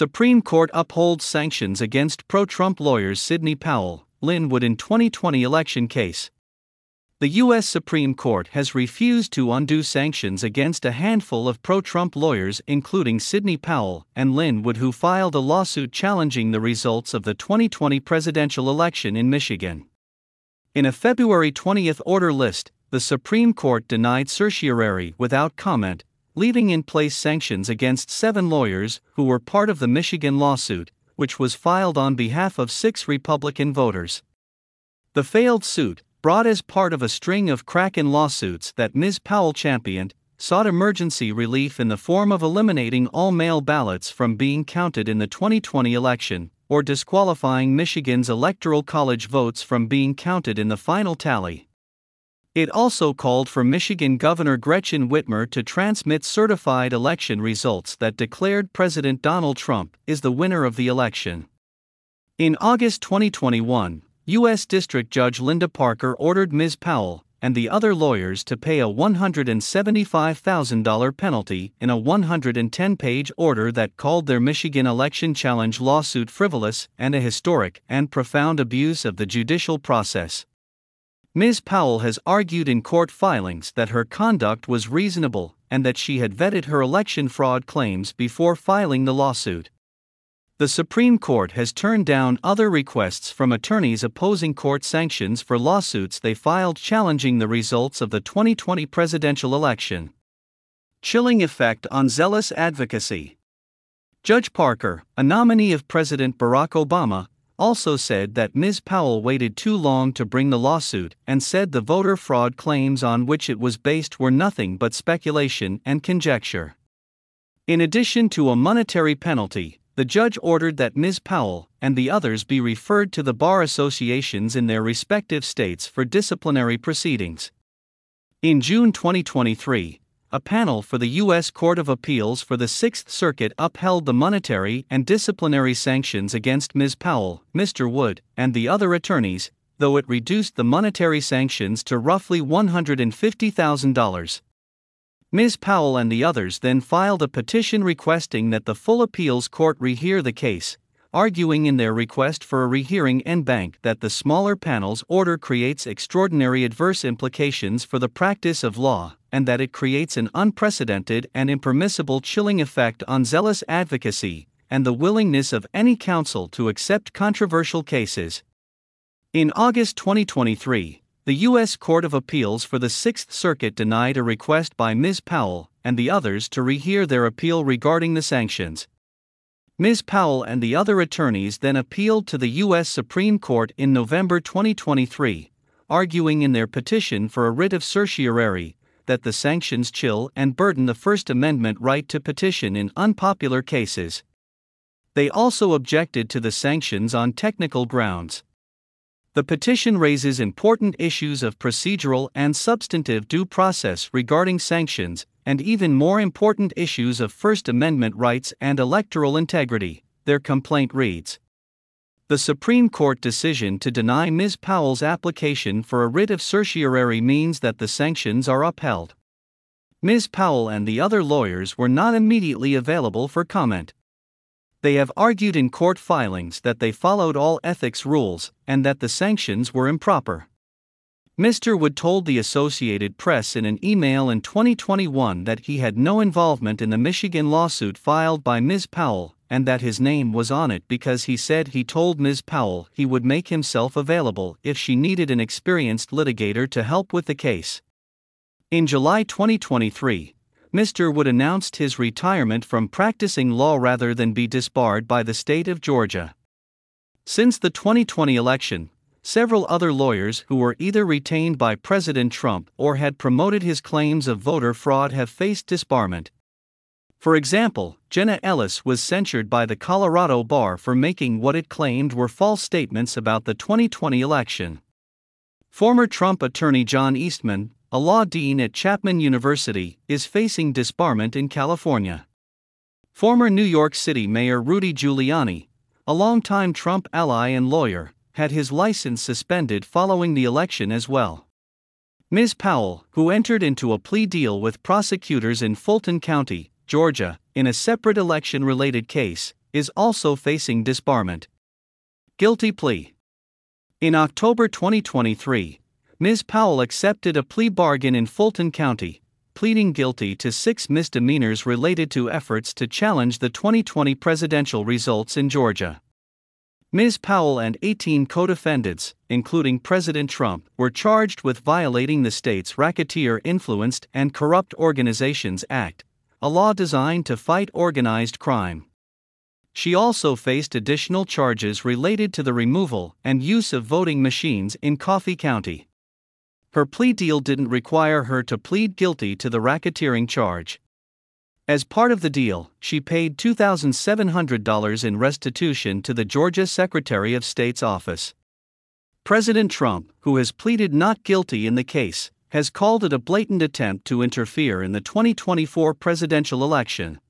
Supreme Court upholds sanctions against pro Trump lawyers Sidney Powell, Lin Wood in 2020 election case. The U.S. Supreme Court has refused to undo sanctions against a handful of pro Trump lawyers, including Sidney Powell and Lin Wood, who filed a lawsuit challenging the results of the 2020 presidential election in Michigan. In a February 20 order list, the Supreme Court denied certiorari without comment, leaving in place sanctions against seven lawyers who were part of the Michigan lawsuit, which was filed on behalf of six Republican voters. The failed suit, brought as part of a string of Kraken lawsuits that Ms. Powell championed, sought emergency relief in the form of eliminating all mail ballots from being counted in the 2020 election, or disqualifying Michigan's Electoral College votes from being counted in the final tally. It also called for Michigan Governor Gretchen Whitmer to transmit certified election results that declared President Donald Trump is the winner of the election. In August 2021, U.S. District Judge Linda Parker ordered Ms. Powell and the other lawyers to pay a $175,000 penalty in a 110 page order that called their Michigan election challenge lawsuit frivolous and a historic and profound abuse of the judicial process. Ms. Powell has argued in court filings that her conduct was reasonable and that she had vetted her election fraud claims before filing the lawsuit. The Supreme Court has turned down other requests from attorneys opposing court sanctions for lawsuits they filed challenging the results of the 2020 presidential election. Chilling effect on zealous advocacy. Judge Parker, a nominee of President Barack Obama, also said that Ms. Powell waited too long to bring the lawsuit and said the voter fraud claims on which it was based were nothing but speculation and conjecture. In addition to a monetary penalty, the judge ordered that Ms. Powell and the others be referred to the bar associations in their respective states for disciplinary proceedings. In June 2023, a panel for the U.S. Court of Appeals for the Sixth Circuit upheld the monetary and disciplinary sanctions against Ms. Powell, Mr. Wood, and the other attorneys, though it reduced the monetary sanctions to roughly $150,000. Ms. Powell and the others then filed a petition requesting that the full appeals court rehear the case, arguing in their request for a rehearing en banc that the smaller panel's order creates extraordinary adverse implications for the practice of law, and that it creates an unprecedented and impermissible chilling effect on zealous advocacy and the willingness of any counsel to accept controversial cases. In August 2023, the U.S. Court of Appeals for the Sixth Circuit denied a request by Ms. Powell and the others to rehear their appeal regarding the sanctions. Ms. Powell and the other attorneys then appealed to the U.S. Supreme Court in November 2023, arguing in their petition for a writ of certiorari that the sanctions chill and burden the First Amendment right to petition in unpopular cases. They also objected to the sanctions on technical grounds. The petition raises important issues of procedural and substantive due process regarding sanctions, and even more important issues of First Amendment rights and electoral integrity, their complaint reads. The Supreme Court decision to deny Ms. Powell's application for a writ of certiorari means that the sanctions are upheld. Ms. Powell and the other lawyers were not immediately available for comment. They have argued in court filings that they followed all ethics rules and that the sanctions were improper. Mr. Wood told the Associated Press in an email in 2021 that he had no involvement in the Michigan lawsuit filed by Ms. Powell and that his name was on it because he said he told Ms. Powell he would make himself available if she needed an experienced litigator to help with the case. In July 2023, Mr. Wood announced his retirement from practicing law rather than be disbarred by the state of Georgia. Since the 2020 election, several other lawyers who were either retained by President Trump or had promoted his claims of voter fraud have faced disbarment. For example, Jenna Ellis was censured by the Colorado Bar for making what it claimed were false statements about the 2020 election. Former Trump attorney John Eastman, a law dean at Chapman University, is facing disbarment in California. Former New York City Mayor Rudy Giuliani, a longtime Trump ally and lawyer, had his license suspended following the election as well. Ms. Powell, who entered into a plea deal with prosecutors in Fulton County, Georgia, in a separate election related case, is also facing disbarment. Guilty plea. In October 2023, Ms. Powell accepted a plea bargain in Fulton County, pleading guilty to six misdemeanors related to efforts to challenge the 2020 presidential results in Georgia. Ms. Powell and 18 co defendants, including President Trump, were charged with violating the state's Racketeer Influenced and Corrupt Organizations Act, a law designed to fight organized crime. She also faced additional charges related to the removal and use of voting machines in Coffee County. Her plea deal didn't require her to plead guilty to the racketeering charge. As part of the deal, she paid $2,700 in restitution to the Georgia Secretary of State's office. President Trump, who has pleaded not guilty in the case, has called it a blatant attempt to interfere in the 2024 presidential election.